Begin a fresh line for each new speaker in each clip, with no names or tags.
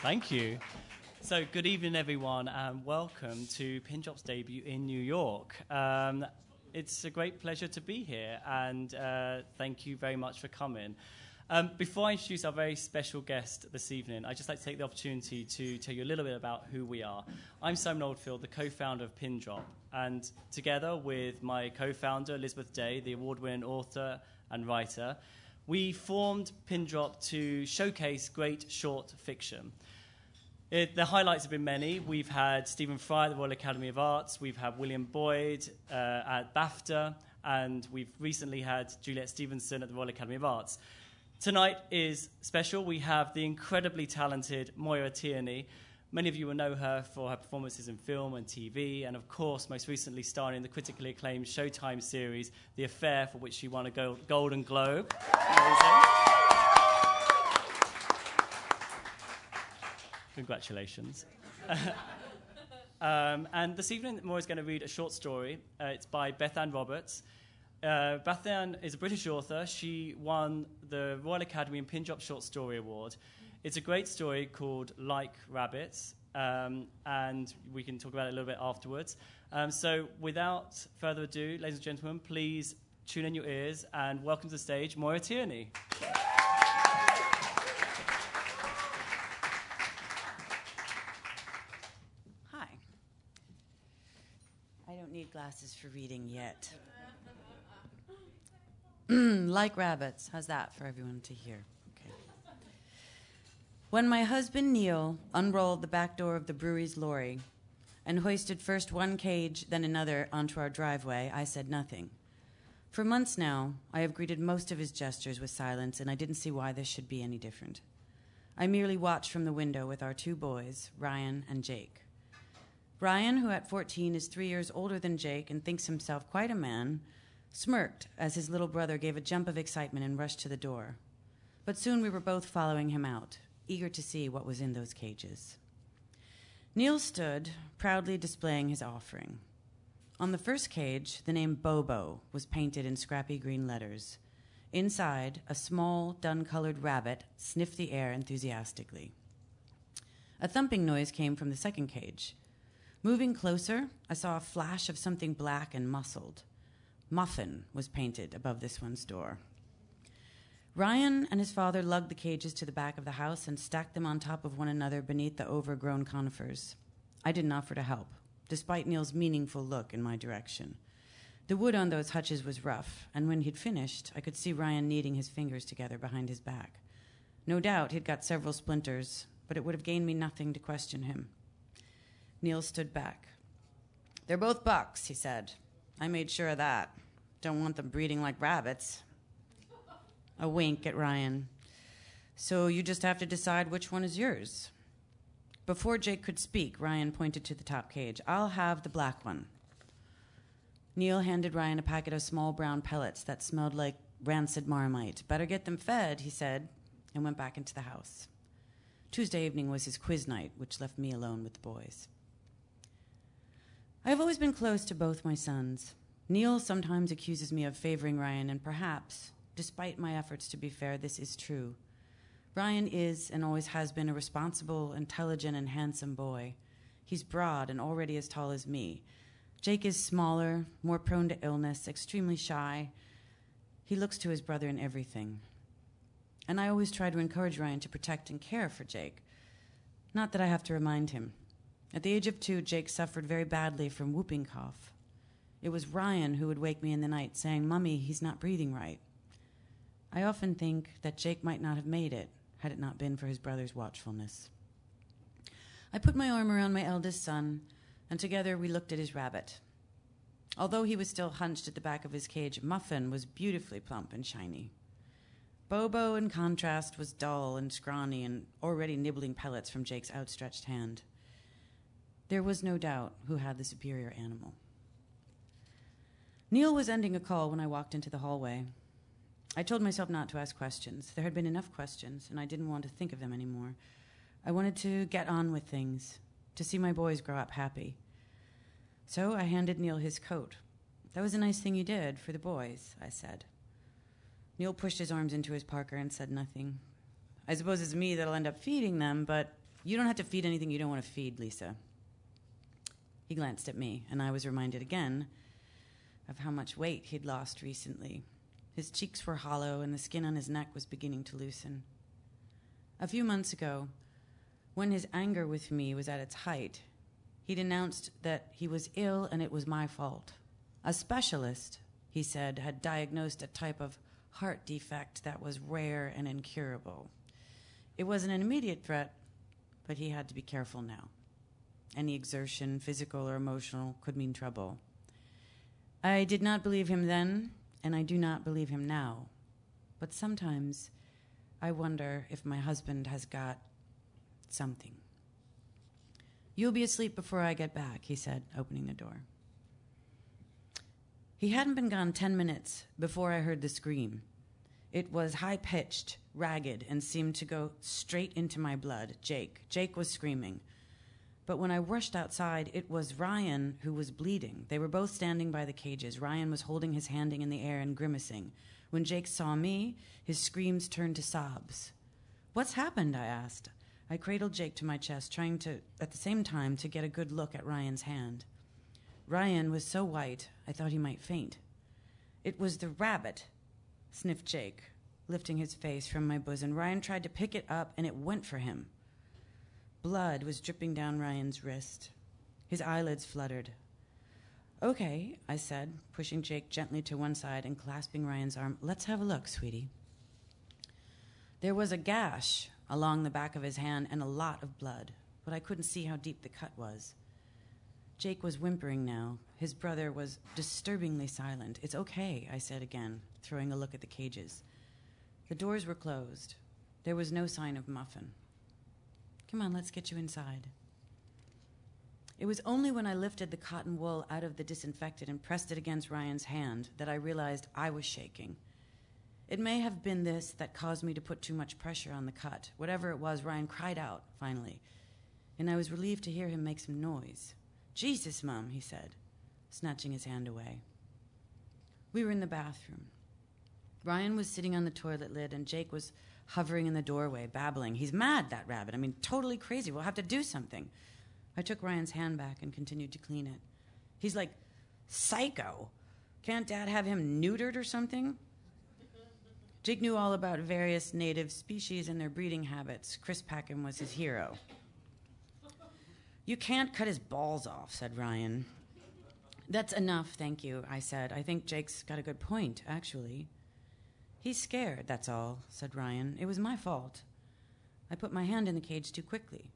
Thank you. So, good evening, everyone, and welcome to Pindrop's debut in New York. Um, it's a great pleasure to be here, and uh, thank you very much for coming. Um, before I introduce our very special guest this evening, I'd just like to take the opportunity to tell you a little bit about who we are. I'm Simon Oldfield, the co founder of Pindrop, and together with my co founder, Elizabeth Day, the award winning author and writer, we formed Pindrop to showcase great short fiction. It, the highlights have been many. We've had Stephen Fry at the Royal Academy of Arts, we've had William Boyd uh, at BAFTA, and we've recently had Juliet Stevenson at the Royal Academy of Arts. Tonight is special. We have the incredibly talented Maura Tierney. Many of you will know her for her performances in film and TV, and of course, most recently starring in the critically acclaimed Showtime series, The Affair, for which she won a Golden Globe. Congratulations. um, and this evening, Maura's going to read a short story. Uh, it's by Bethan Roberts. Uh, Bethan is a British author. She won the Royal Academy and Pindrop Short Story Award. It's a great story called Like Rabbits, um, and we can talk about it a little bit afterwards. Um, so, without further ado, ladies and gentlemen, please tune in your ears and welcome to the stage Maura Tierney.
Hi. I don't need glasses for reading yet. like rabbits. How's that for everyone to hear? When my husband Neil unrolled the back door of the brewery's lorry and hoisted first one cage, then another onto our driveway, I said nothing. For months now, I have greeted most of his gestures with silence, and I didn't see why this should be any different. I merely watched from the window with our two boys, Ryan and Jake. Ryan, who at 14 is three years older than Jake and thinks himself quite a man, smirked as his little brother gave a jump of excitement and rushed to the door. But soon we were both following him out, eager to see what was in those cages. Neil stood, proudly displaying his offering. On the first cage, the name Bobo was painted in scrappy green letters. Inside, a small, dun colored rabbit sniffed the air enthusiastically. A thumping noise came from the second cage. Moving closer, I saw a flash of something black and muscled. Muffin was painted above this one's door. Ryan and his father lugged the cages to the back of the house and stacked them on top of one another beneath the overgrown conifers. I didn't offer to help, despite Neil's meaningful look in my direction. The wood on those hutches was rough, and when he'd finished, I could see Ryan kneading his fingers together behind his back. No doubt he'd got several splinters, but it would have gained me nothing to question him. Neil stood back. They're both bucks, he said. I made sure of that. Don't want them breeding like rabbits. A wink at Ryan. So you just have to decide which one is yours. Before Jake could speak, Ryan pointed to the top cage. I'll have the black one. Neil handed Ryan a packet of small brown pellets that smelled like rancid marmite. Better get them fed, he said, and went back into the house. Tuesday evening was his quiz night, which left me alone with the boys. I have always been close to both my sons. Neil sometimes accuses me of favoring Ryan, and perhaps, despite my efforts to be fair, this is true. Ryan is and always has been a responsible, intelligent, and handsome boy. He's broad and already as tall as me. Jake is smaller, more prone to illness, extremely shy. He looks to his brother in everything. And I always try to encourage Ryan to protect and care for Jake. Not that I have to remind him. At the age of two, Jake suffered very badly from whooping cough. It was Ryan who would wake me in the night saying, Mummy, he's not breathing right. I often think that Jake might not have made it had it not been for his brother's watchfulness. I put my arm around my eldest son, and together we looked at his rabbit. Although he was still hunched at the back of his cage, Muffin was beautifully plump and shiny. Bobo, in contrast, was dull and scrawny and already nibbling pellets from Jake's outstretched hand. There was no doubt who had the superior animal. Neil was ending a call when I walked into the hallway. I told myself not to ask questions. There had been enough questions, and I didn't want to think of them anymore. I wanted to get on with things, to see my boys grow up happy. So I handed Neil his coat. That was a nice thing you did for the boys, I said. Neil pushed his arms into his parker and said nothing. I suppose it's me that'll end up feeding them, but you don't have to feed anything you don't want to feed, Lisa. He glanced at me, and I was reminded again of how much weight he'd lost recently. His cheeks were hollow, and the skin on his neck was beginning to loosen. A few months ago, when his anger with me was at its height, he'd announced that he was ill and it was my fault. A specialist, he said, had diagnosed a type of heart defect that was rare and incurable. It wasn't an immediate threat, but he had to be careful now. Any exertion, physical or emotional, could mean trouble. I did not believe him then, and I do not believe him now. But sometimes I wonder if my husband has got something. You'll be asleep before I get back, he said, opening the door. He hadn't been gone ten minutes before I heard the scream. It was high pitched, ragged, and seemed to go straight into my blood. Jake. Jake was screaming. But when I rushed outside, it was Ryan who was bleeding. They were both standing by the cages. Ryan was holding his hand in the air and grimacing. When Jake saw me, his screams turned to sobs. What's happened? I asked. I cradled Jake to my chest, trying to, at the same time, to get a good look at Ryan's hand. Ryan was so white, I thought he might faint. It was the rabbit, sniffed Jake, lifting his face from my bosom. Ryan tried to pick it up, and it went for him. Blood was dripping down Ryan's wrist. His eyelids fluttered. Okay, I said, pushing Jake gently to one side and clasping Ryan's arm. Let's have a look, sweetie. There was a gash along the back of his hand and a lot of blood, but I couldn't see how deep the cut was. Jake was whimpering now. His brother was disturbingly silent. It's okay, I said again, throwing a look at the cages. The doors were closed. There was no sign of Muffin. Come on, let's get you inside. It was only when I lifted the cotton wool out of the disinfectant and pressed it against Ryan's hand that I realized I was shaking. It may have been this that caused me to put too much pressure on the cut. Whatever it was, Ryan cried out, finally, and I was relieved to hear him make some noise. Jesus, Mum, he said, snatching his hand away. We were in the bathroom. Ryan was sitting on the toilet lid, and Jake was hovering in the doorway, babbling. He's mad, that rabbit. I mean, totally crazy. We'll have to do something. I took Ryan's hand back and continued to clean it. He's like, psycho. Can't dad have him neutered or something? Jake knew all about various native species and their breeding habits. Chris Packham was his hero. You can't cut his balls off, said Ryan. That's enough, thank you, I said. I think Jake's got a good point, actually. He's scared, that's all, said Ryan. It was my fault. I put my hand in the cage too quickly.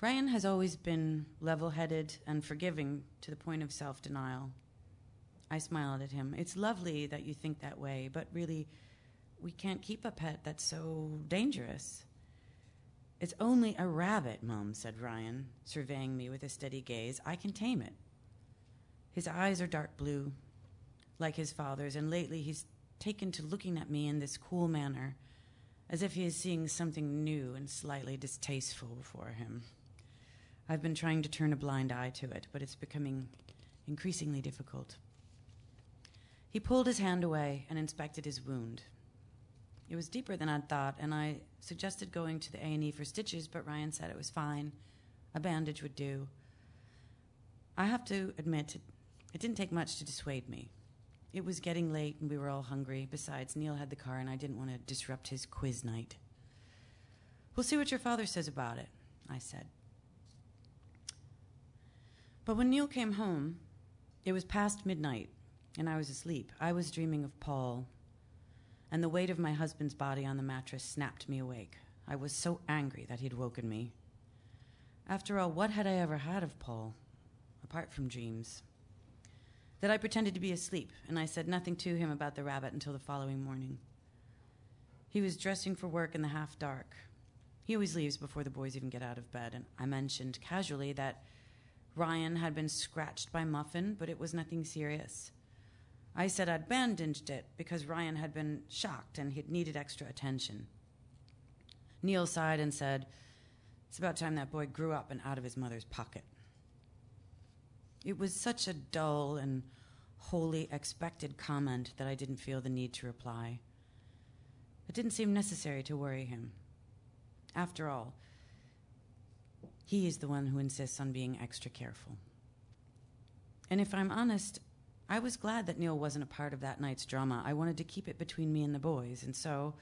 Ryan has always been level headed and forgiving to the point of self denial. I smiled at him. It's lovely that you think that way, but really, we can't keep a pet that's so dangerous. It's only a rabbit, Mum, said Ryan, surveying me with a steady gaze. I can tame it. His eyes are dark blue, like his father's, and lately he's taken to looking at me in this cool manner, as if he is seeing something new and slightly distasteful before him. I've been trying to turn a blind eye to it, but it's becoming increasingly difficult. He pulled his hand away and inspected his wound. It was deeper than I'd thought, and I suggested going to the A&E for stitches, but Ryan said it was fine. A bandage would do. I have to admit, it, it didn't take much to dissuade me. It was getting late and we were all hungry. Besides, Neil had the car and I didn't want to disrupt his quiz night. We'll see what your father says about it, I said. But when Neil came home, it was past midnight and I was asleep. I was dreaming of Paul, and the weight of my husband's body on the mattress snapped me awake. I was so angry that he'd woken me. After all, what had I ever had of Paul, apart from dreams? That I pretended to be asleep, and I said nothing to him about the rabbit until the following morning. He was dressing for work in the half dark. He always leaves before the boys even get out of bed, and I mentioned casually that Ryan had been scratched by Muffin, but it was nothing serious. I said I'd bandaged it because Ryan had been shocked and he'd needed extra attention. Neil sighed and said, It's about time that boy grew up and out of his mother's pocket. It was such a dull and wholly expected comment that I didn't feel the need to reply. It didn't seem necessary to worry him. After all, he is the one who insists on being extra careful. And if I'm honest, I was glad that Neil wasn't a part of that night's drama. I wanted to keep it between me and the boys, and so,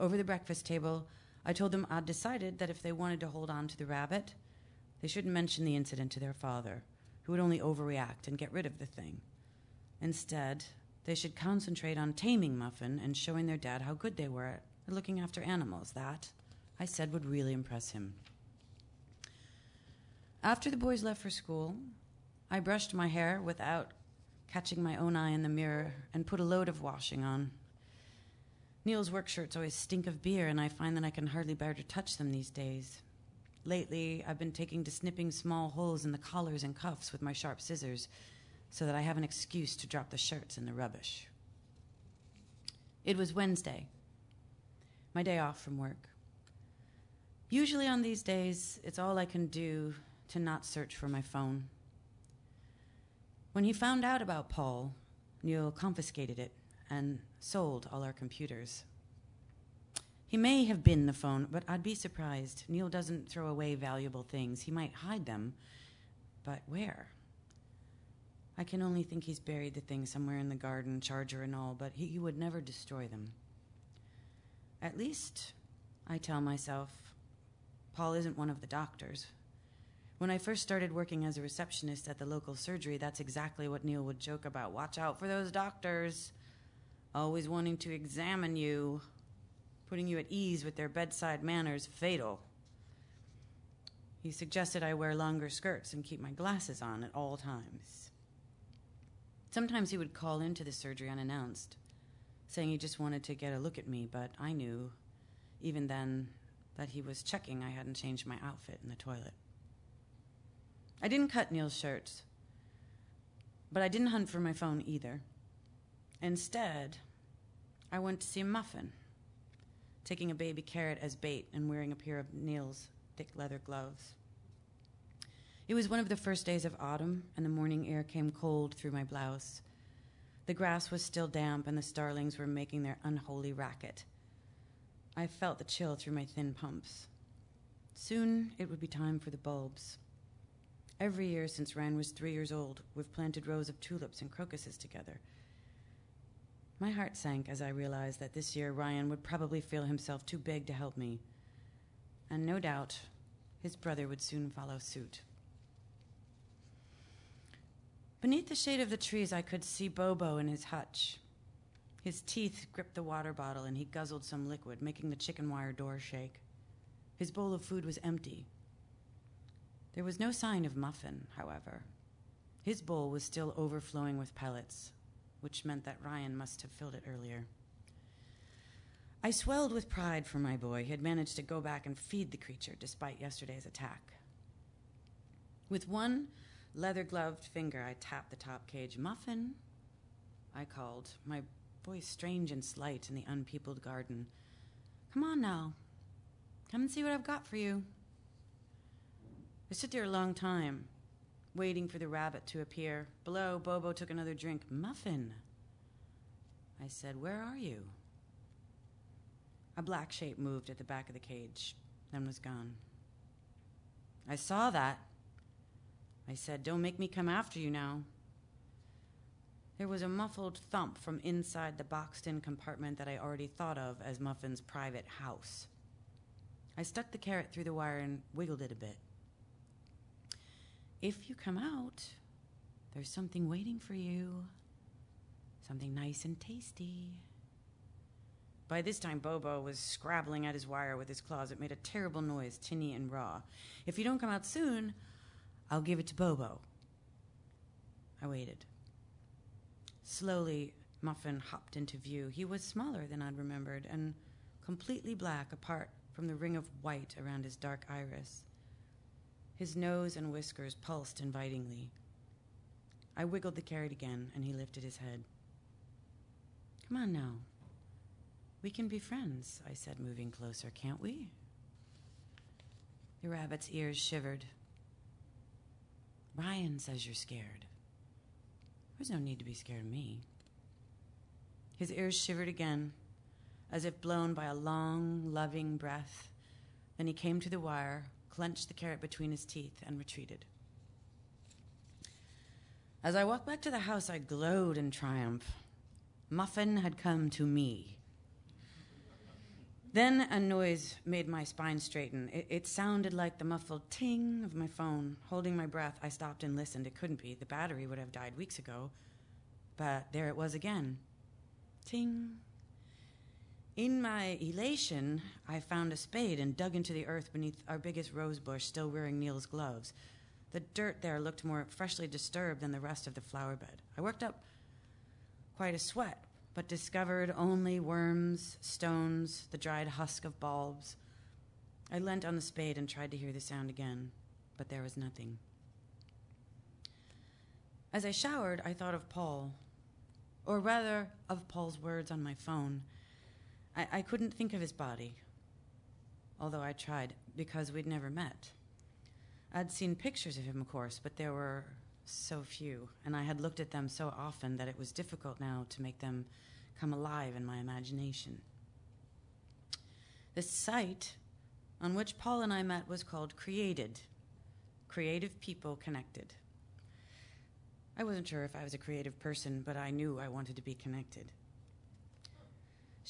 over the breakfast table, I told them I'd decided that if they wanted to hold on to the rabbit, they shouldn't mention the incident to their father, who would only overreact and get rid of the thing. Instead, they should concentrate on taming Muffin and showing their dad how good they were at looking after animals. That, I said, would really impress him. After the boys left for school, I brushed my hair without catching my own eye in the mirror and put a load of washing on. Neil's work shirts always stink of beer, and I find that I can hardly bear to touch them these days. Lately, I've been taking to snipping small holes in the collars and cuffs with my sharp scissors so that I have an excuse to drop the shirts in the rubbish. It was Wednesday, my day off from work. Usually on these days, it's all I can do to not search for my phone. When he found out about Paul, Neil confiscated it and sold all our computers. He may have been the phone, but I'd be surprised. Neil doesn't throw away valuable things. He might hide them, but where? I can only think he's buried the thing somewhere in the garden, charger and all, but he, he would never destroy them. At least, I tell myself, Paul isn't one of the doctors. When I first started working as a receptionist at the local surgery, that's exactly what Neil would joke about. Watch out for those doctors, always wanting to examine you, putting you at ease with their bedside manners, fatal. He suggested I wear longer skirts and keep my glasses on at all times. Sometimes he would call into the surgery unannounced, saying he just wanted to get a look at me, but I knew, even then, that he was checking I hadn't changed my outfit in the toilet. I didn't cut Neil's shirts, but I didn't hunt for my phone either. Instead, I went to see Muffin, taking a baby carrot as bait and wearing a pair of Neil's thick leather gloves. It was one of the first days of autumn, and the morning air came cold through my blouse. The grass was still damp, and the starlings were making their unholy racket. I felt the chill through my thin pumps. Soon it would be time for the bulbs. Every year since Ryan was three years old, we've planted rows of tulips and crocuses together. My heart sank as I realized that this year Ryan would probably feel himself too big to help me. And no doubt, his brother would soon follow suit. Beneath the shade of the trees, I could see Bobo in his hutch. His teeth gripped the water bottle and he guzzled some liquid, making the chicken wire door shake. His bowl of food was empty. There was no sign of Muffin, however. His bowl was still overflowing with pellets, which meant that Ryan must have filled it earlier. I swelled with pride for my boy. He had managed to go back and feed the creature despite yesterday's attack. With one leather gloved finger, I tapped the top cage. Muffin, I called, my voice strange and slight in the unpeopled garden. Come on now. Come and see what I've got for you. I stood there a long time, waiting for the rabbit to appear. Below, Bobo took another drink. Muffin. I said, Where are you? A black shape moved at the back of the cage, then was gone. I saw that. I said, Don't make me come after you now. There was a muffled thump from inside the boxed in compartment that I already thought of as Muffin's private house. I stuck the carrot through the wire and wiggled it a bit. If you come out, there's something waiting for you. Something nice and tasty. By this time, Bobo was scrabbling at his wire with his claws. It made a terrible noise, tinny and raw. If you don't come out soon, I'll give it to Bobo. I waited. Slowly, Muffin hopped into view. He was smaller than I'd remembered and completely black apart from the ring of white around his dark iris. His nose and whiskers pulsed invitingly. I wiggled the carrot again, and he lifted his head. Come on now. We can be friends, I said, moving closer, can't we? The rabbit's ears shivered. Ryan says you're scared. There's no need to be scared of me. His ears shivered again, as if blown by a long, loving breath. Then he came to the wire, clenched the carrot between his teeth, and retreated. As I walked back to the house, I glowed in triumph. Muffin had come to me. Then a noise made my spine straighten. It, it, sounded like the muffled ting of my phone. Holding my breath, I stopped and listened. It couldn't be. The battery would have died weeks ago. But there it was again. Ting. In my elation, I found a spade and dug into the earth beneath our biggest rose bush, still wearing Neil's gloves. The dirt there looked more freshly disturbed than the rest of the flower bed. I worked up quite a sweat, but discovered only worms, stones, the dried husk of bulbs. I leant on the spade and tried to hear the sound again, but there was nothing. As I showered, I thought of Paul, or rather, of Paul's words on my phone. I, I couldn't think of his body, although I tried, because we'd never met. I'd seen pictures of him, of course, but there were so few, and I had looked at them so often that it was difficult now to make them come alive in my imagination. The site on which Paul and I met was called Created Creative People Connected. I wasn't sure if I was a creative person, but I knew I wanted to be connected.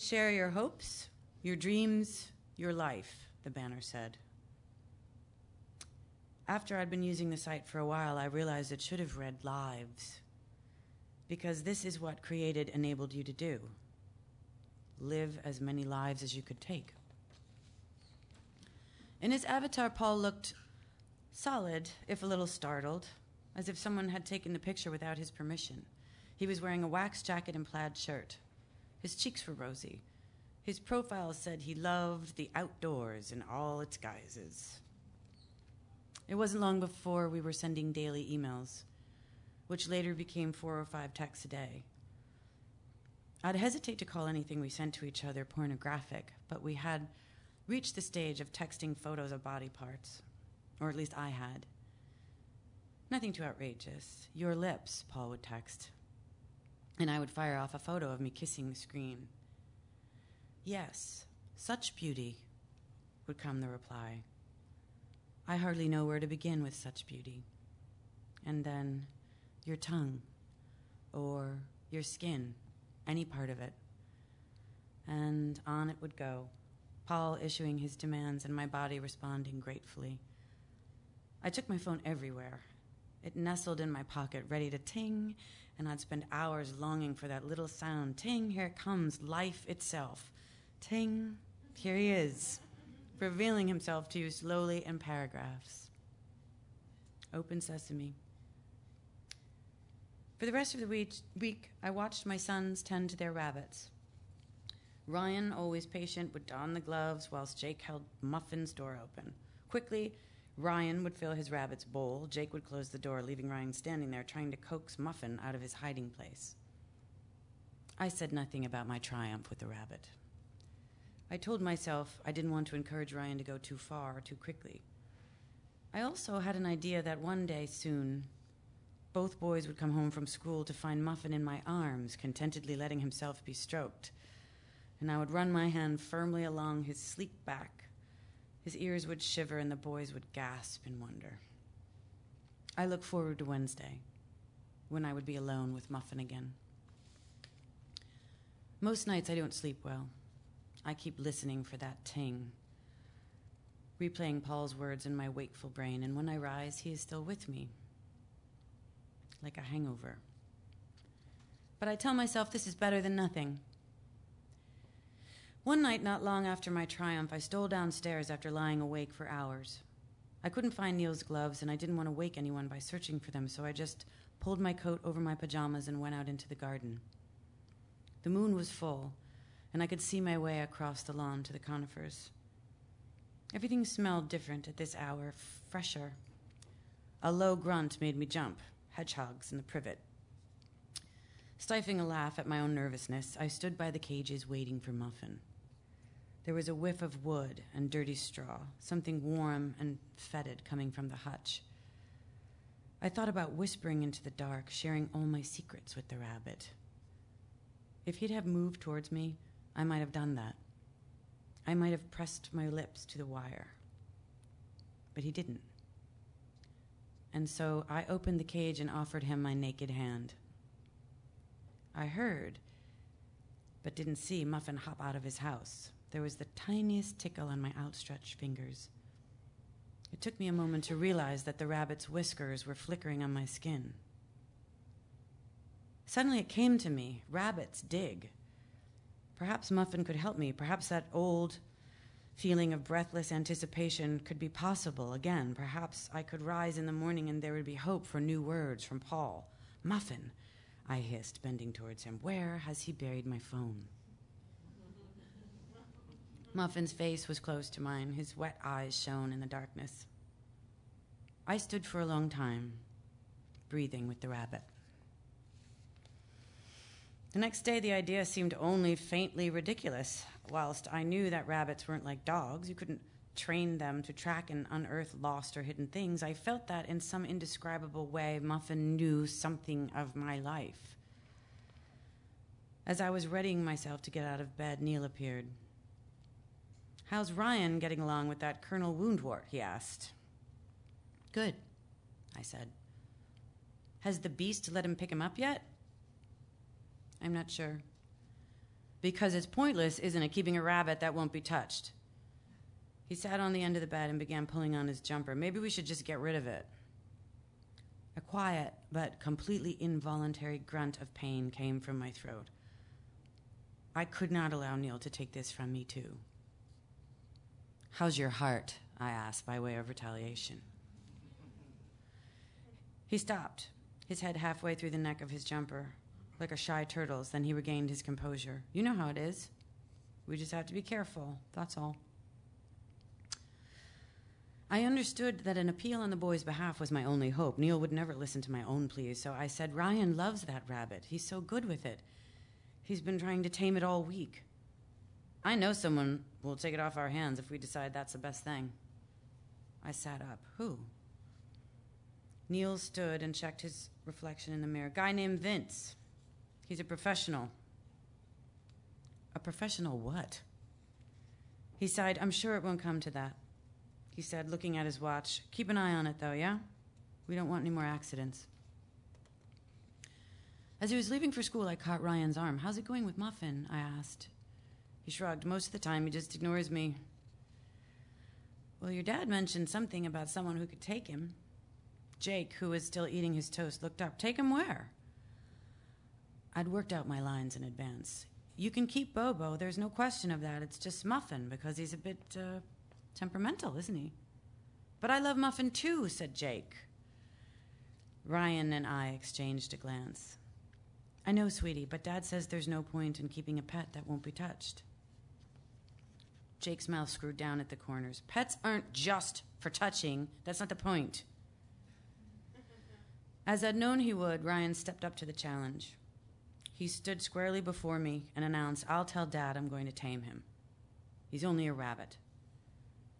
Share your hopes, your dreams, your life, the banner said. After I'd been using the site for a while, I realized it should have read lives. Because this is what created enabled you to do live as many lives as you could take. In his avatar, Paul looked solid, if a little startled, as if someone had taken the picture without his permission. He was wearing a wax jacket and plaid shirt. His cheeks were rosy. His profile said he loved the outdoors in all its guises. It wasn't long before we were sending daily emails, which later became four or five texts a day. I'd hesitate to call anything we sent to each other pornographic, but we had reached the stage of texting photos of body parts, or at least I had. Nothing too outrageous. Your lips, Paul would text. And I would fire off a photo of me kissing the screen. Yes, such beauty, would come the reply. I hardly know where to begin with such beauty. And then your tongue, or your skin, any part of it. And on it would go, Paul issuing his demands and my body responding gratefully. I took my phone everywhere. It nestled in my pocket, ready to ting, and I'd spend hours longing for that little sound. Ting, here comes, life itself. Ting, here he is revealing himself to you slowly in paragraphs. Open sesame. For the rest of the week, week, I watched my sons tend to their rabbits. Ryan, always patient, would don the gloves whilst Jake held Muffin's door open. Quickly, Ryan would fill his rabbit's bowl. Jake would close the door, leaving Ryan standing there trying to coax Muffin out of his hiding place. I said nothing about my triumph with the rabbit. I told myself I didn't want to encourage Ryan to go too far too quickly. I also had an idea that one day soon, both boys would come home from school to find Muffin in my arms, contentedly letting himself be stroked. And I would run my hand firmly along his sleek back. His ears would shiver, and the boys would gasp in wonder. I look forward to Wednesday, when I would be alone with Muffin again. Most nights I don't sleep well. I keep listening for that ting, replaying Paul's words in my wakeful brain, and when I rise, he is still with me, like a hangover. But I tell myself this is better than nothing. One night, not long after my triumph, I stole downstairs after lying awake for hours. I couldn't find Neil's gloves, and I didn't want to wake anyone by searching for them, so I just pulled my coat over my pajamas and went out into the garden. The moon was full, and I could see my way across the lawn to the conifers. Everything smelled different at this hour, fresher. A low grunt made me jump, hedgehogs in the privet. Stifling a laugh at my own nervousness, I stood by the cages waiting for Muffin. There was a whiff of wood and dirty straw, something warm and fetid coming from the hutch. I thought about whispering into the dark, sharing all my secrets with the rabbit. If he'd have moved towards me, I might have done that. I might have pressed my lips to the wire. But he didn't. And so I opened the cage and offered him my naked hand. I heard, but didn't see Muffin hop out of his house. There was the tiniest tickle on my outstretched fingers. It took me a moment to realize that the rabbit's whiskers were flickering on my skin. Suddenly it came to me rabbits dig. Perhaps Muffin could help me. Perhaps that old feeling of breathless anticipation could be possible again. Perhaps I could rise in the morning and there would be hope for new words from Paul. Muffin, I hissed, bending towards him. Where has he buried my phone? Muffin's face was close to mine. His wet eyes shone in the darkness. I stood for a long time, breathing with the rabbit. The next day, the idea seemed only faintly ridiculous. Whilst I knew that rabbits weren't like dogs, you couldn't train them to track and unearth lost or hidden things, I felt that in some indescribable way, Muffin knew something of my life. As I was readying myself to get out of bed, Neil appeared. How's Ryan getting along with that Colonel Woundwort? he asked. Good, I said. Has the beast let him pick him up yet? I'm not sure. Because it's pointless, isn't it, keeping a rabbit that won't be touched? He sat on the end of the bed and began pulling on his jumper. Maybe we should just get rid of it. A quiet but completely involuntary grunt of pain came from my throat. I could not allow Neil to take this from me, too. How's your heart? I asked by way of retaliation. He stopped, his head halfway through the neck of his jumper, like a shy turtle's. Then he regained his composure. You know how it is. We just have to be careful, that's all. I understood that an appeal on the boy's behalf was my only hope. Neil would never listen to my own pleas, so I said, Ryan loves that rabbit. He's so good with it. He's been trying to tame it all week. I know someone will take it off our hands if we decide that's the best thing. I sat up. Who? Neil stood and checked his reflection in the mirror. Guy named Vince. He's a professional. A professional what? He sighed. I'm sure it won't come to that. He said, looking at his watch. Keep an eye on it, though, yeah? We don't want any more accidents. As he was leaving for school, I caught Ryan's arm. How's it going with Muffin? I asked. He shrugged. Most of the time, he just ignores me. Well, your dad mentioned something about someone who could take him. Jake, who was still eating his toast, looked up. Take him where? I'd worked out my lines in advance. You can keep Bobo, there's no question of that. It's just Muffin, because he's a bit uh, temperamental, isn't he? But I love Muffin too, said Jake. Ryan and I exchanged a glance. I know, sweetie, but Dad says there's no point in keeping a pet that won't be touched. Jake's mouth screwed down at the corners. Pets aren't just for touching. That's not the point. As I'd known he would, Ryan stepped up to the challenge. He stood squarely before me and announced, I'll tell Dad I'm going to tame him. He's only a rabbit.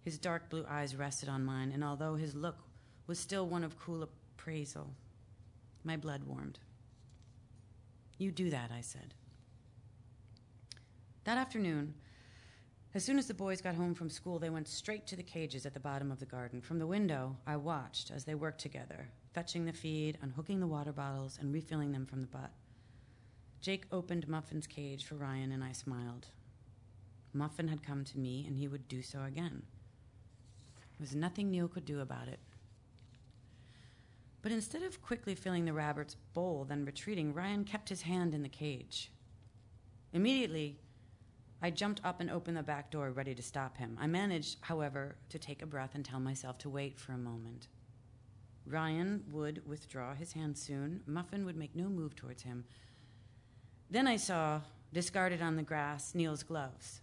His dark blue eyes rested on mine, and although his look was still one of cool appraisal, my blood warmed. You do that, I said. That afternoon, as soon as the boys got home from school, they went straight to the cages at the bottom of the garden. From the window, I watched as they worked together, fetching the feed, unhooking the water bottles, and refilling them from the butt. Jake opened Muffin's cage for Ryan, and I smiled. Muffin had come to me, and he would do so again. There was nothing Neil could do about it. But instead of quickly filling the rabbit's bowl, then retreating, Ryan kept his hand in the cage. Immediately, I jumped up and opened the back door, ready to stop him. I managed, however, to take a breath and tell myself to wait for a moment. Ryan would withdraw his hand soon. Muffin would make no move towards him. Then I saw, discarded on the grass, Neil's gloves.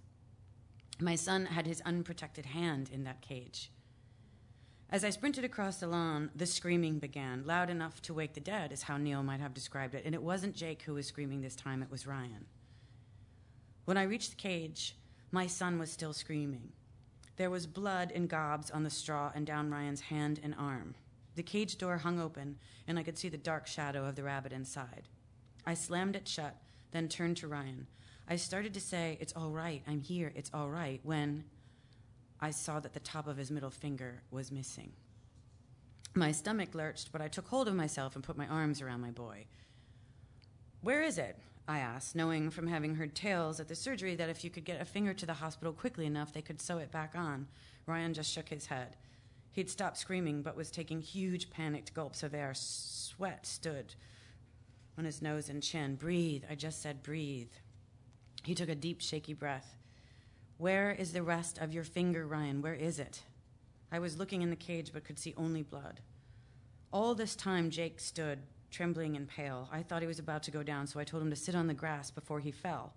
My son had his unprotected hand in that cage. As I sprinted across the lawn, the screaming began. Loud enough to wake the dead, is how Neil might have described it. And it wasn't Jake who was screaming this time, it was Ryan. When I reached the cage, my son was still screaming. There was blood in gobs on the straw and down Ryan's hand and arm. The cage door hung open, and I could see the dark shadow of the rabbit inside. I slammed it shut, then turned to Ryan. I started to say, It's all right, I'm here, it's all right, when I saw that the top of his middle finger was missing. My stomach lurched, but I took hold of myself and put my arms around my boy. Where is it? I asked, knowing from having heard tales at the surgery that if you could get a finger to the hospital quickly enough, they could sew it back on. Ryan just shook his head. He'd stopped screaming, but was taking huge, panicked gulps of air. Sweat stood on his nose and chin. Breathe. I just said, breathe. He took a deep, shaky breath. Where is the rest of your finger, Ryan? Where is it? I was looking in the cage, but could see only blood. All this time, Jake stood, trembling and pale. I thought he was about to go down, so I told him to sit on the grass before he fell.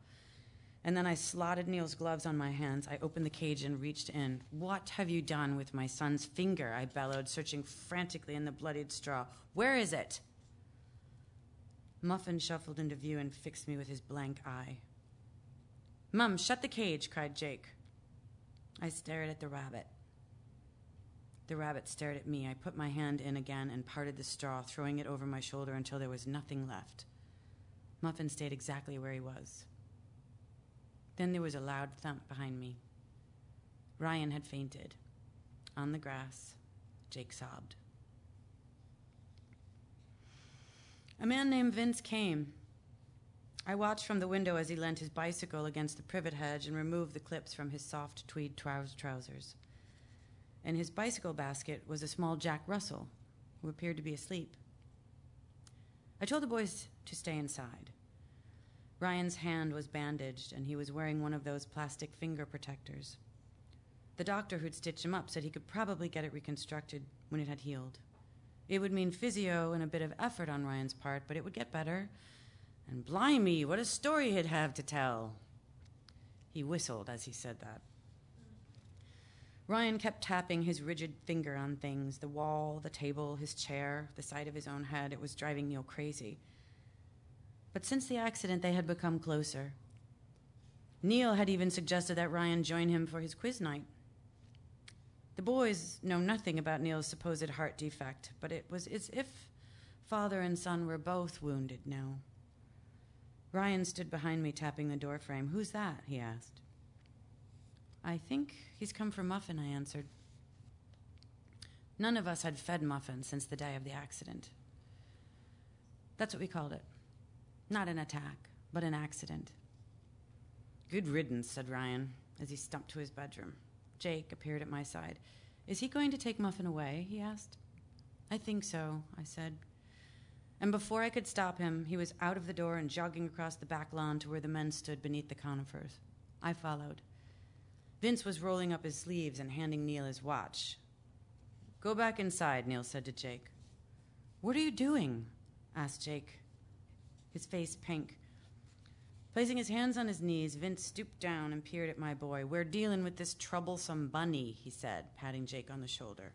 And then I slotted Neil's gloves on my hands. I opened the cage and reached in. What have you done with my son's finger? I bellowed, searching frantically in the bloodied straw. Where is it? Muffin shuffled into view and fixed me with his blank eye. Mum, shut the cage, cried Jake. I stared at the rabbit. The rabbit stared at me. I put my hand in again and parted the straw, throwing it over my shoulder until there was nothing left. Muffin stayed exactly where he was. Then there was a loud thump behind me. Ryan had fainted. On the grass, Jake sobbed. A man named Vince came. I watched from the window as he leant his bicycle against the privet hedge and removed the clips from his soft tweed trousers. In his bicycle basket was a small Jack Russell, who appeared to be asleep. I told the boys to stay inside. Ryan's hand was bandaged, and he was wearing one of those plastic finger protectors. The doctor who'd stitched him up said he could probably get it reconstructed when it had healed. It would mean physio and a bit of effort on Ryan's part, but it would get better. And blimey, what a story he'd have to tell. He whistled as he said that. Ryan kept tapping his rigid finger on things the wall, the table, his chair, the side of his own head. It was driving Neil crazy. But since the accident, they had become closer. Neil had even suggested that Ryan join him for his quiz night. The boys know nothing about Neil's supposed heart defect, but it was as if father and son were both wounded now. Ryan stood behind me, tapping the doorframe. Who's that? he asked. I think he's come for Muffin, I answered. None of us had fed Muffin since the day of the accident. That's what we called it. Not an attack, but an accident. Good riddance, said Ryan as he stumped to his bedroom. Jake appeared at my side. Is he going to take Muffin away? he asked. I think so, I said. And before I could stop him, he was out of the door and jogging across the back lawn to where the men stood beneath the conifers. I followed. Vince was rolling up his sleeves and handing Neil his watch. Go back inside, Neil said to Jake. What are you doing? asked Jake, his face pink. Placing his hands on his knees, Vince stooped down and peered at my boy. We're dealing with this troublesome bunny, he said, patting Jake on the shoulder.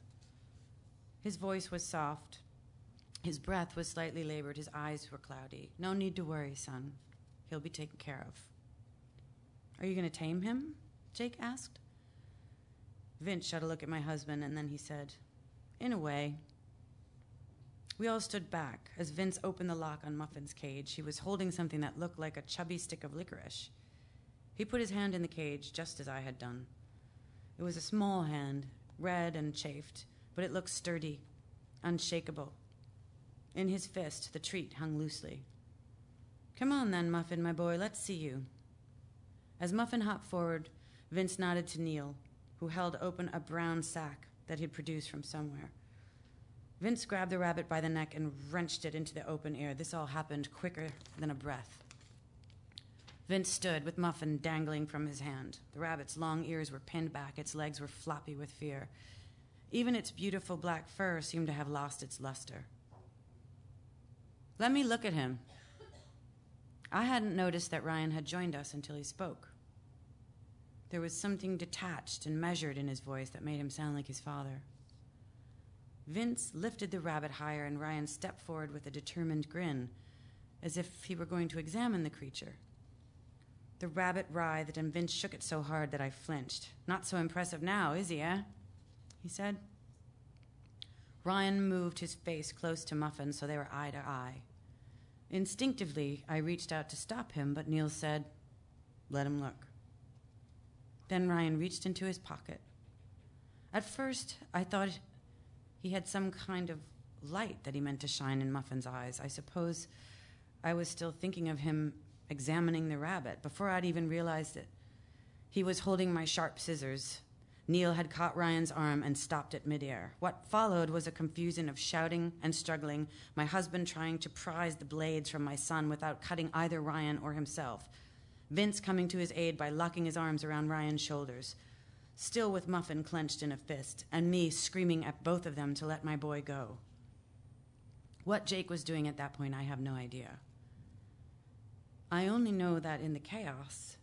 His voice was soft. His breath was slightly labored. His eyes were cloudy. No need to worry, son. He'll be taken care of. Are you going to tame him? Jake asked. Vince shot a look at my husband, and then he said, In a way. We all stood back as Vince opened the lock on Muffin's cage. He was holding something that looked like a chubby stick of licorice. He put his hand in the cage just as I had done. It was a small hand, red and chafed, but it looked sturdy, unshakable. In his fist, the treat hung loosely. Come on then, Muffin, my boy, let's see you. As Muffin hopped forward, Vince nodded to Neil, who held open a brown sack that he'd produced from somewhere. Vince grabbed the rabbit by the neck and wrenched it into the open air. This all happened quicker than a breath. Vince stood with Muffin dangling from his hand. The rabbit's long ears were pinned back, its legs were floppy with fear. Even its beautiful black fur seemed to have lost its luster. Let me look at him. I hadn't noticed that Ryan had joined us until he spoke. There was something detached and measured in his voice that made him sound like his father. Vince lifted the rabbit higher, and Ryan stepped forward with a determined grin, as if he were going to examine the creature. The rabbit writhed, and Vince shook it so hard that I flinched. Not so impressive now, is he, eh? He said. Ryan moved his face close to Muffin so they were eye to eye. Instinctively, I reached out to stop him, but Neil said, Let him look. Then Ryan reached into his pocket. At first, I thought he had some kind of light that he meant to shine in Muffin's eyes. I suppose I was still thinking of him examining the rabbit before I'd even realized it. He was holding my sharp scissors. Neil had caught Ryan's arm and stopped it midair. What followed was a confusion of shouting and struggling, my husband trying to prise the blades from my son without cutting either Ryan or himself. Vince coming to his aid by locking his arms around Ryan's shoulders, still with Muffin clenched in a fist, and me screaming at both of them to let my boy go. What Jake was doing at that point, I have no idea. I only know that in the chaos,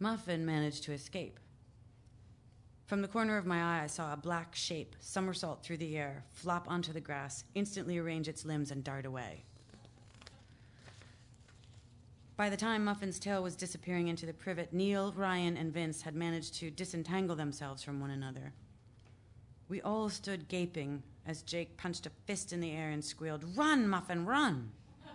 Muffin managed to escape. From the corner of my eye, I saw a black shape somersault through the air, flop onto the grass, instantly arrange its limbs, and dart away. By the time Muffin's tail was disappearing into the privet, Neil, Ryan, and Vince had managed to disentangle themselves from one another. We all stood gaping as Jake punched a fist in the air and squealed, Run, Muffin, run!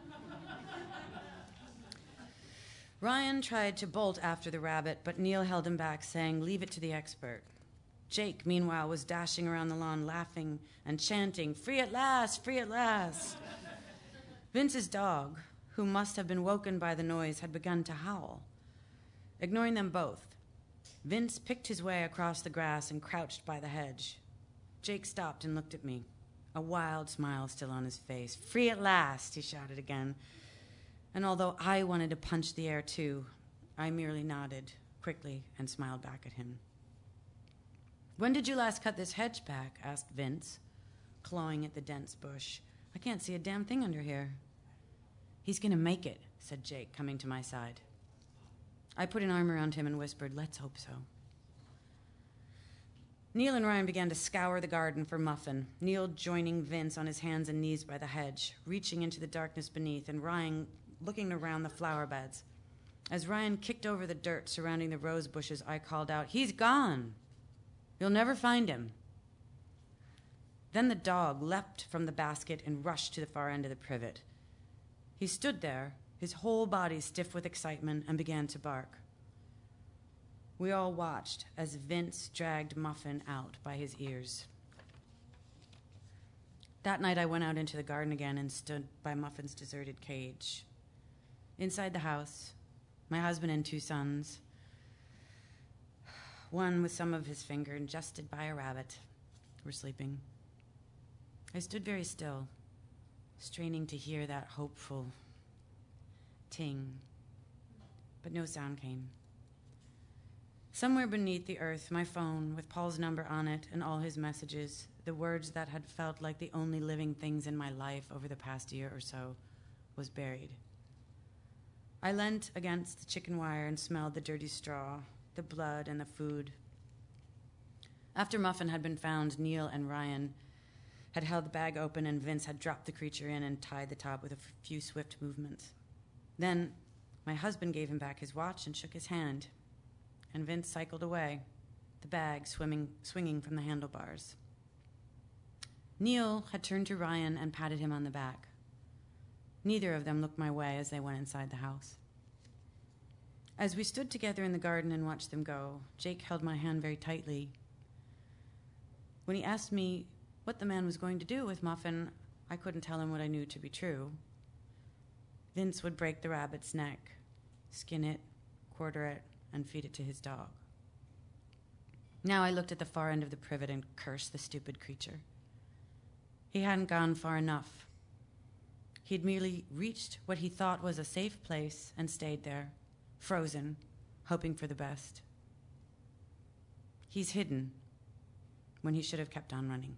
Ryan tried to bolt after the rabbit, but Neil held him back, saying, Leave it to the expert. Jake, meanwhile, was dashing around the lawn, laughing and chanting, Free at last, free at last. Vince's dog, who must have been woken by the noise, had begun to howl. Ignoring them both, Vince picked his way across the grass and crouched by the hedge. Jake stopped and looked at me, a wild smile still on his face. Free at last, he shouted again. And although I wanted to punch the air too, I merely nodded quickly and smiled back at him. When did you last cut this hedge back? asked Vince, clawing at the dense bush. I can't see a damn thing under here. He's going to make it, said Jake, coming to my side. I put an arm around him and whispered, Let's hope so. Neil and Ryan began to scour the garden for Muffin, Neil joining Vince on his hands and knees by the hedge, reaching into the darkness beneath, and Ryan looking around the flower beds. As Ryan kicked over the dirt surrounding the rose bushes, I called out, He's gone! You'll never find him. Then the dog leapt from the basket and rushed to the far end of the privet. He stood there, his whole body stiff with excitement, and began to bark. We all watched as Vince dragged Muffin out by his ears. That night, I went out into the garden again and stood by Muffin's deserted cage. Inside the house, my husband and two sons, one with some of his finger ingested by a rabbit, were sleeping. I stood very still, straining to hear that hopeful ting, but no sound came. Somewhere beneath the earth, my phone, with Paul's number on it and all his messages, the words that had felt like the only living things in my life over the past year or so, was buried. I leant against the chicken wire and smelled the dirty straw, the blood, and the food. After Muffin had been found, Neil and Ryan had held the bag open, and Vince had dropped the creature in and tied the top with a few swift movements. Then my husband gave him back his watch and shook his hand and Vince cycled away, the bag swimming, swinging from the handlebars. Neil had turned to Ryan and patted him on the back. Neither of them looked my way as they went inside the house. As we stood together in the garden and watched them go, Jake held my hand very tightly. When he asked me what the man was going to do with Muffin, I couldn't tell him what I knew to be true. Vince would break the rabbit's neck, skin it, quarter it, and feed it to his dog. Now I looked at the far end of the privet and cursed the stupid creature. He hadn't gone far enough. He'd merely reached what he thought was a safe place and stayed there, frozen, hoping for the best. He's hidden when he should have kept on running.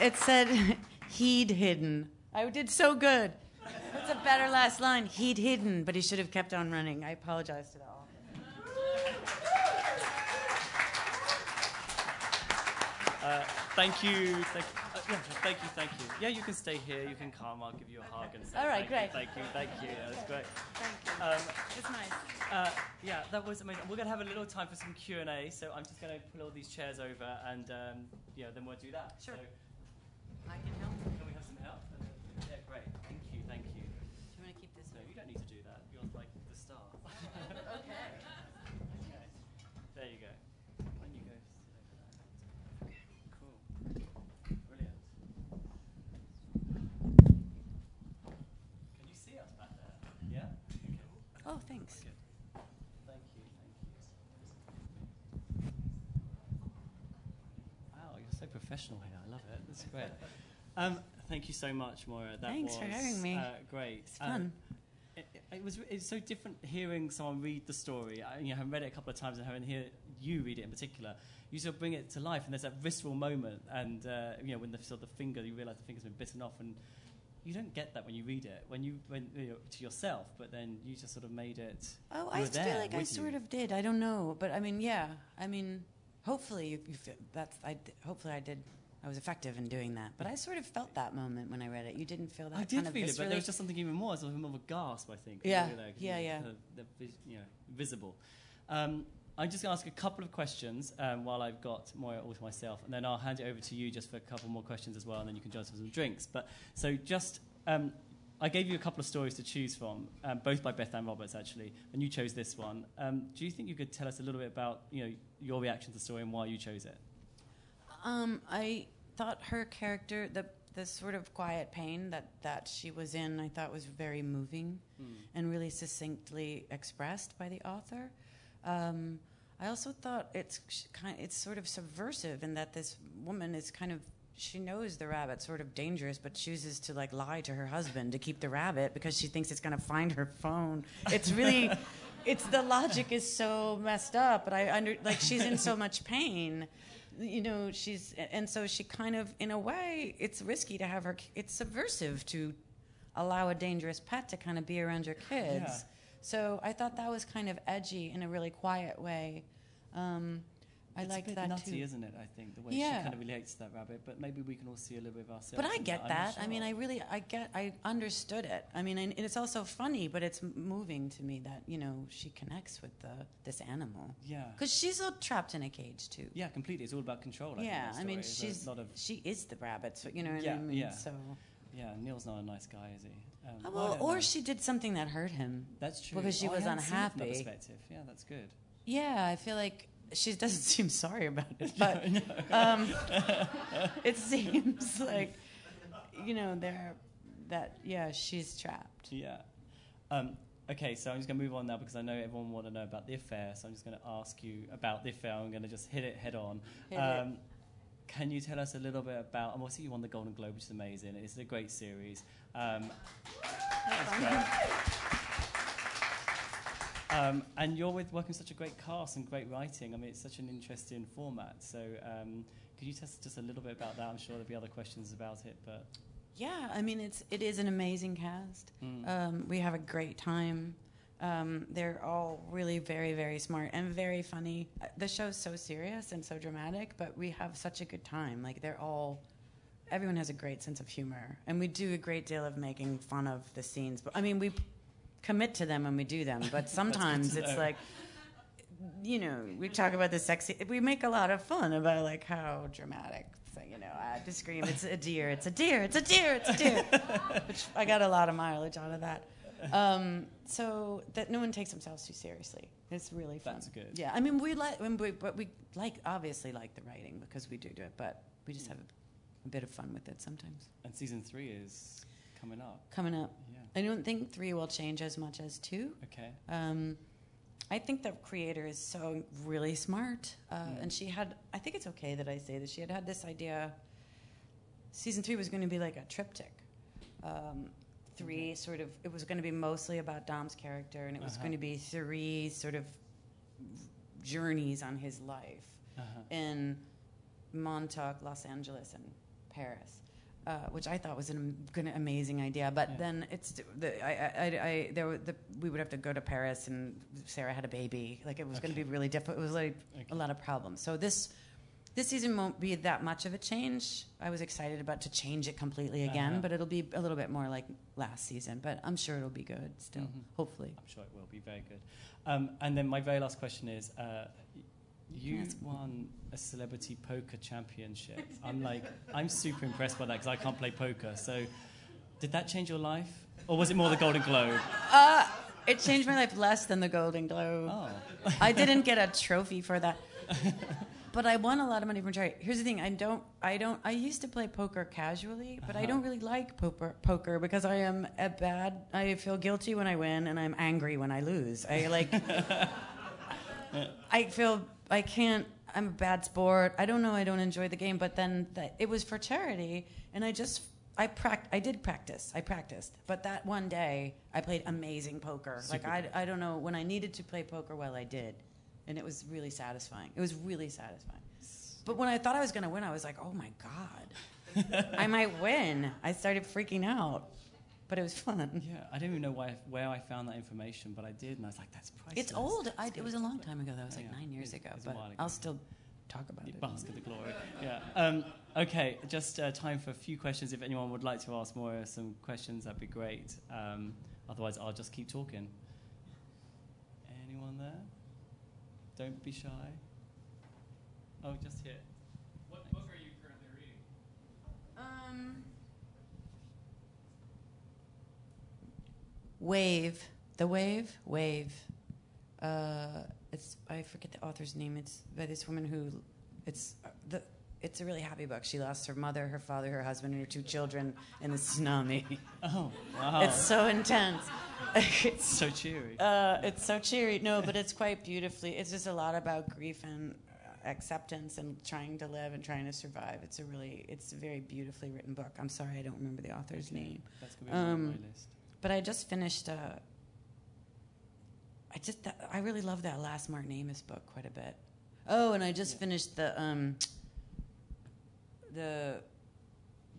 It said he'd hidden. I did so good. That's a better last line. He'd hidden, but he should have kept on running. I apologize to all.
Uh, thank you. Thank, uh, yeah, thank you, thank you. Yeah, you can stay here. You can come. I'll give you a hug and say
All right,
thank
great.
You, thank you, thank you. That was great.
Thank you.
Um,
it's nice.
uh, yeah, that was amazing. We're going to have a little time for some Q and A, so I'm just going to pull all these chairs over, and um, yeah, then we'll do that.
Sure.
So,
I can help.
can we have some help? Uh, yeah, great. Thank you, thank you.
Do you want to keep this?
No, you don't need to do that. You're like the star.
Okay.
Okay. There you go. Why don't you go sit over there? Cool. Brilliant. Can you see us back there? Yeah? Okay.
Oh, thanks.
Good. Thank you, thank you. Wow, you're so professional here. Love it. That's great. Um, thank you so much, Maura. That
Thanks
was
for having me.
Uh, great.
It's
Um,
fun.
it, it was it's so different hearing someone read the story. I you know, have read it a couple of times and having hear you read it in particular. You sort of bring it to life, and there's that visceral moment, and uh, you know when the sort of the finger, you realise the finger's been bitten off, and you don't get that when you read it when you when you know, to yourself, but then you just sort of made it.
Oh, I
were
feel like I
you.
sort of did. I don't know, but I mean, yeah. I mean, hopefully, you, you feel, that's. I hopefully I did. I was effective in doing that, but I sort of felt that moment when I read it. You didn't feel that.
I did
kind of
feel it, but there was just something even more. It was more of a gasp, I think.
Yeah,
you know,
yeah, yeah.
kind of the vis- you know, visible. Um, I'm just going to ask a couple of questions um, while I've got Maura all to myself, and then I'll hand it over to you just for a couple more questions as well, and then you can join us for some drinks. But so just. Um, I gave you a couple of stories to choose from, um, both by Bethan Roberts actually, and you chose this one. Um, do you think you could tell us a little bit about you know your reaction to the story and why you chose it?
Um, I thought her character, the the sort of quiet pain that that she was in, I thought was very moving and really succinctly expressed by the author. Um, I also thought it's kind, it's sort of subversive in that this woman is kind of she knows the rabbit's sort of dangerous, but chooses to like lie to her husband to keep the rabbit because she thinks it's going to find her phone. It's really, it's the logic is so messed up, but I under like she's in so much pain you know she's and so she kind of in a way it's risky to have her it's subversive to allow a dangerous pet to kind of be around your kids
Yeah.
so i thought that was kind of edgy in a really quiet way um, i
like
liked
a bit
that
nutty,
too
isn't it? I think the way
Yeah.
she kind of relates to that rabbit, but maybe we can all see a little bit of ourselves.
but i get that
not
i mean i really i get i understood it i mean and it's also funny but it's moving to me that you know she connects with the this animal
yeah,
because she's all trapped in a cage too
yeah, completely. It's all about control. I
yeah
that
i mean. She's
a lot of
she is the rabbit so you know what
Yeah,
i mean
yeah.
so
yeah. Neil's not a nice guy, is he? Um,
Oh,
well, I
well,
don't
or
know.
she did something that hurt him.
That's true.
because she
Oh,
was
hadn't seen it from that
unhappy.
perspective. Yeah, that's good.
Yeah, I feel like she doesn't seem sorry about it, but um, it seems like you know there that yeah she's trapped.
Yeah. Um, okay, so I'm just going to move on now because I know everyone want to know about the affair. So I'm just going to ask you about the affair. I'm going to just hit it head on.
Hit it.
um, Can you tell us a little bit about? And we'll see you won the Golden Globe, which is amazing. It's a great series. Um, that's great. Um, and you're with working with such a great cast and great writing. I mean, it's such an interesting format. So, um, could you tell us just a little bit about that? I'm sure there'll be other questions about it, but
Yeah, I mean it's it is an amazing cast.
Mm.
Um, we have a great time. Um, they're all really very very smart and very funny. Uh, The show's so serious and so dramatic, but we have such a good time. Like they're all. Everyone has a great sense of humor, and we do a great deal of making fun of the scenes. But I mean, we commit to them when we do them. But sometimes it's like, you know, we talk about the sexy. We make a lot of fun about like how dramatic. So, you know, I have to scream, "It's a deer! It's a deer! It's a deer! It's a deer!" Which I got a lot of mileage out of that. Um, so that no one takes themselves too seriously. It's really fun.
That's good.
Yeah, I mean, we like, we, but we like obviously like the writing because we do do it, but we just have a, a bit of fun with it sometimes.
and season three is coming up.
Coming up. I don't think three will change as much as two.
Okay.
Um, I think the creator is so really smart, uh,
Mm.
and she had. I think it's okay that I say this. She had had this idea. Season three was going to be like a triptych. Um, three
Okay.
sort of. It was going to be mostly about Dom's character, and it was
Uh-huh.
going to be three sort of journeys on his life
Uh-huh.
in Montauk, Los Angeles, and Paris, uh, which I thought was an am- amazing idea. But
Yeah.
then it's the, I, I, I, there were the, we would have to go to Paris, and Sarah had a baby. Like it was going to be really difficult. It was like
Okay.
a lot of problems. So this this season won't be that much of a change. I was excited about to change it completely again,
Uh-huh.
but it'll be a little bit more like last season. But I'm sure it'll be good still,
Mhm.
hopefully.
I'm sure it will be very good. Um, and then my very last question is, uh, you
Yes.
won a celebrity poker championship. I'm like, I'm super impressed by that because I can't play poker. So, did that change your life, or was it more the Golden Globe?
Uh, it changed my life less than the Golden Globe.
Oh,
I didn't get a trophy for that. But I won a lot of money from charity. Here's the thing: I don't, I don't, I used to play poker casually, but I
Uh-huh.
don't really like poker, poker because I am a bad. I feel guilty when I win, and I'm angry when I lose. I like. I feel I can't. I'm a bad sport. I don't know. I don't enjoy the game. But then the, it was for charity, and I just I prac- I did practice. I practiced. But that one day, I played amazing poker. like I. I don't know when I needed to play poker well, I did, and it was really satisfying. It was really satisfying. But when I thought I was going to win, I was like, oh my god, I might win. I started freaking out, but it was fun.
yeah. I don't even know why, where I found that information, but I did, and I was like, that's priceless.
It's old. I, it was a long time ago. That was like
Yeah,
nine years
it-
ago.
it's a
But
while ago.
I'll still talk about
You
it.
bask in the glory. Yeah. Um, okay, just uh, time for a few questions. If anyone would like to ask more some questions, that'd be great. Um, otherwise, I'll just keep talking. Anyone there? Don't be shy. Oh, just here.
What book are you currently reading?
Um, Wave. The Wave? Wave. Uh, it's I forget the author's name. It's by this woman who it's uh, the it's a really happy book. She lost her mother, her father, her husband, and her two children in the tsunami.
Oh, wow.
It's so intense. it's
so cheery.
uh, it's so cheery. No, but it's quite beautifully. It's just a lot about grief and acceptance and trying to live and trying to survive. It's a really, it's a very beautifully written book. I'm sorry I don't remember the author's name,
That's going to be on
um,
my list.
But I just finished. Uh, I just, I really love that last Martin Amis book quite a bit. Oh, and I just
Yeah.
finished the um, the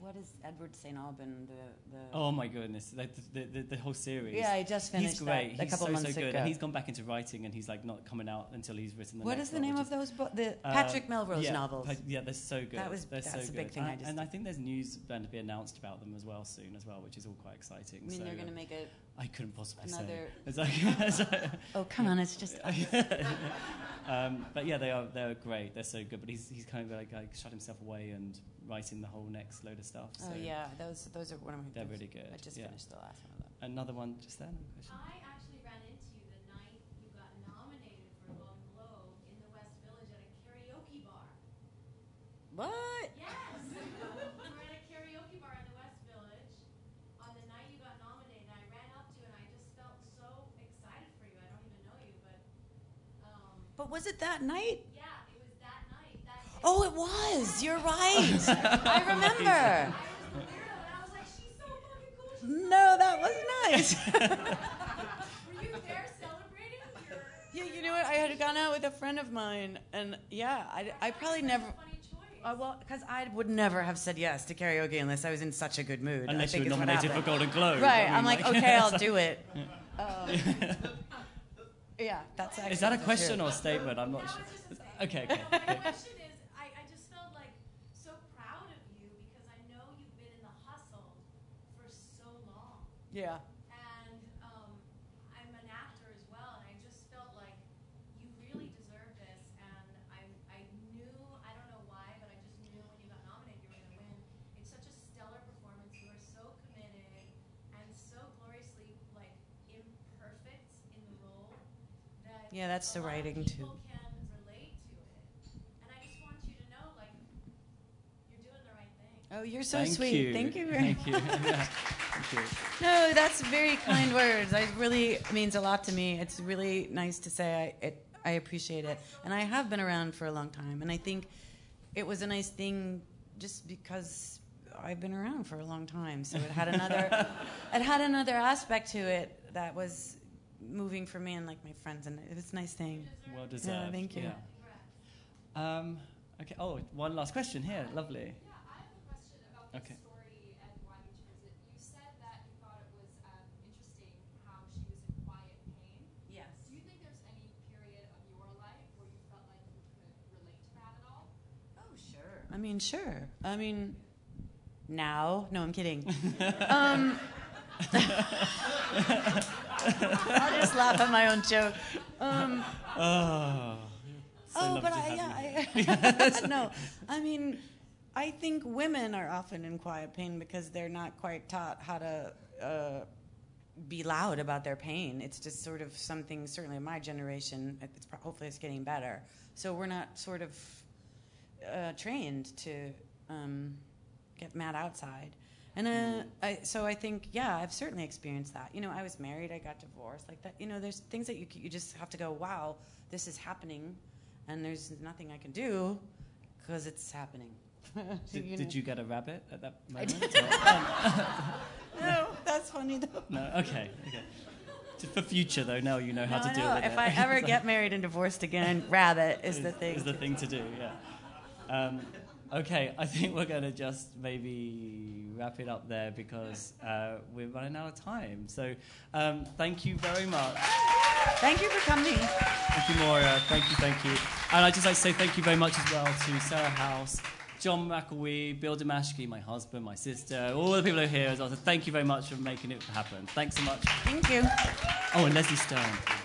what is Edward St. Aubyn the the.
Oh my goodness, the, the, the, the whole series.
yeah, I just finished
he's great.
that a
he's
couple
so
months
so good,
ago.
and he's gone back into writing, and he's like not coming out until he's written the
What is the name of those books? The
Uh,
Patrick Melrose
yeah,
novels.
Pa- yeah, they're so good.
That was-
they're
that's
so
a
good.
big thing I
And,
just
and I think there's news going to be announced about them as well soon as well, which is all quite exciting.
I mean,
so
they're going to make a.
I couldn't possibly
another-
say. It's like, it's like-
Oh, come on! It's just.
um, but yeah, they are they're great. They're so good. But he's he's kind of like, like shut himself away and writing the whole next load of stuff. So
Oh yeah, those those are one of my.
they're really good.
I just
yeah.
finished the last one of them.
Another one just then. Question?
I actually ran into you the night you got nominated for a Golden Globe in the West Village at a karaoke bar.
What?
Yes! we were at a karaoke bar in the West Village on the night you got nominated. I ran up to you and I just felt so excited for you. I don't even know you, but um,
But was it that night?
yeah, it was that night. That
Oh, it was. You're right. I remember.
I was the weirdo and I was like, she's so fucking cool. She's
No, that was nice.
Were you there celebrating? Your,
yeah, you know what? I had gone out with a friend of mine, and yeah, I, I probably never. Uh, well, because I would never have said yes to karaoke unless I was in such a good mood. I
Unless you
think
were
is what
nominated for
happened.
Golden Globe.
Right.
I mean,
I'm like, okay, I'll do it. Um, yeah, that's actually.
Is that a
true.
question or a statement? I'm not
That
sure.
was just a statement.
Okay, okay.
My
okay.
question is, I, I just felt like so proud of you because I know you've been in the hustle for so long.
Yeah.
And um, I'm an actor as well, and I just felt like you really deserve this. And I, I knew, I don't know why, but I just knew when you got nominated you were going to win. It's such a stellar performance. You are so committed and so gloriously like imperfect in the role that
Yeah, that's
a
the
lot of
writing, too.
people can relate to it. And I just want you to know, like, you're doing the right thing.
Oh, you're so
Thank
sweet.
You.
Thank you very
Thank you. Yeah, Thank you.
No, that's very kind words. It really means a lot to me. It's really nice to say. I it, I appreciate it, and I have been around for a long time, and I think it was a nice thing just because I've been around for a long time. So it had another it had another aspect to it that was moving for me and like my friends, and it was a nice thing.
Well deserved.
thank you.
Yeah. Um, okay. Oh, one last question here. Lovely.
Yeah, I have a question about the
Okay.
story and why you chose it. You said that you thought it was um, interesting how she was in quiet pain.
Yes.
Do you think there's any period of your life where you felt like you could relate to that at all?
Oh I mean, sure. I mean, now. No, I'm kidding. um, I'll just laugh at my own joke. Um,
Oh, so
oh, but I, yeah, I, no. I mean, I think women are often in quiet pain because they're not quite taught how to uh, be loud about their pain. It's just sort of something. Certainly, in my generation, it's hopefully it's getting better. So we're not sort of uh, trained to um, get mad outside. And uh, I, so I think, yeah, I've certainly experienced that. You know, I was married, I got divorced, like that. You know, there's things that you you just have to go, wow, this is happening, and there's nothing I can do because it's happening.
Did,
You
did you get a rabbit at that moment?
did. No, that's funny though.
no. Okay. Okay. For future though, now you know how
No,
to deal with
if
it.
I ever get married and divorced again, rabbit is the thing.
Is the thing to do, yeah. Um, okay, I think we're going to just maybe wrap it up there because uh, we're running out of time. So um, thank you very much.
Thank you for coming.
Thank you, Maura. Thank you, thank you. And I'd just like to say thank you very much as well to Sarah House, John McElwee, Bill Damashki, my husband, my sister, all the people who are here as well. So thank you very much for making it happen. Thanks so much.
Thank you.
Oh, and Leslie Stone.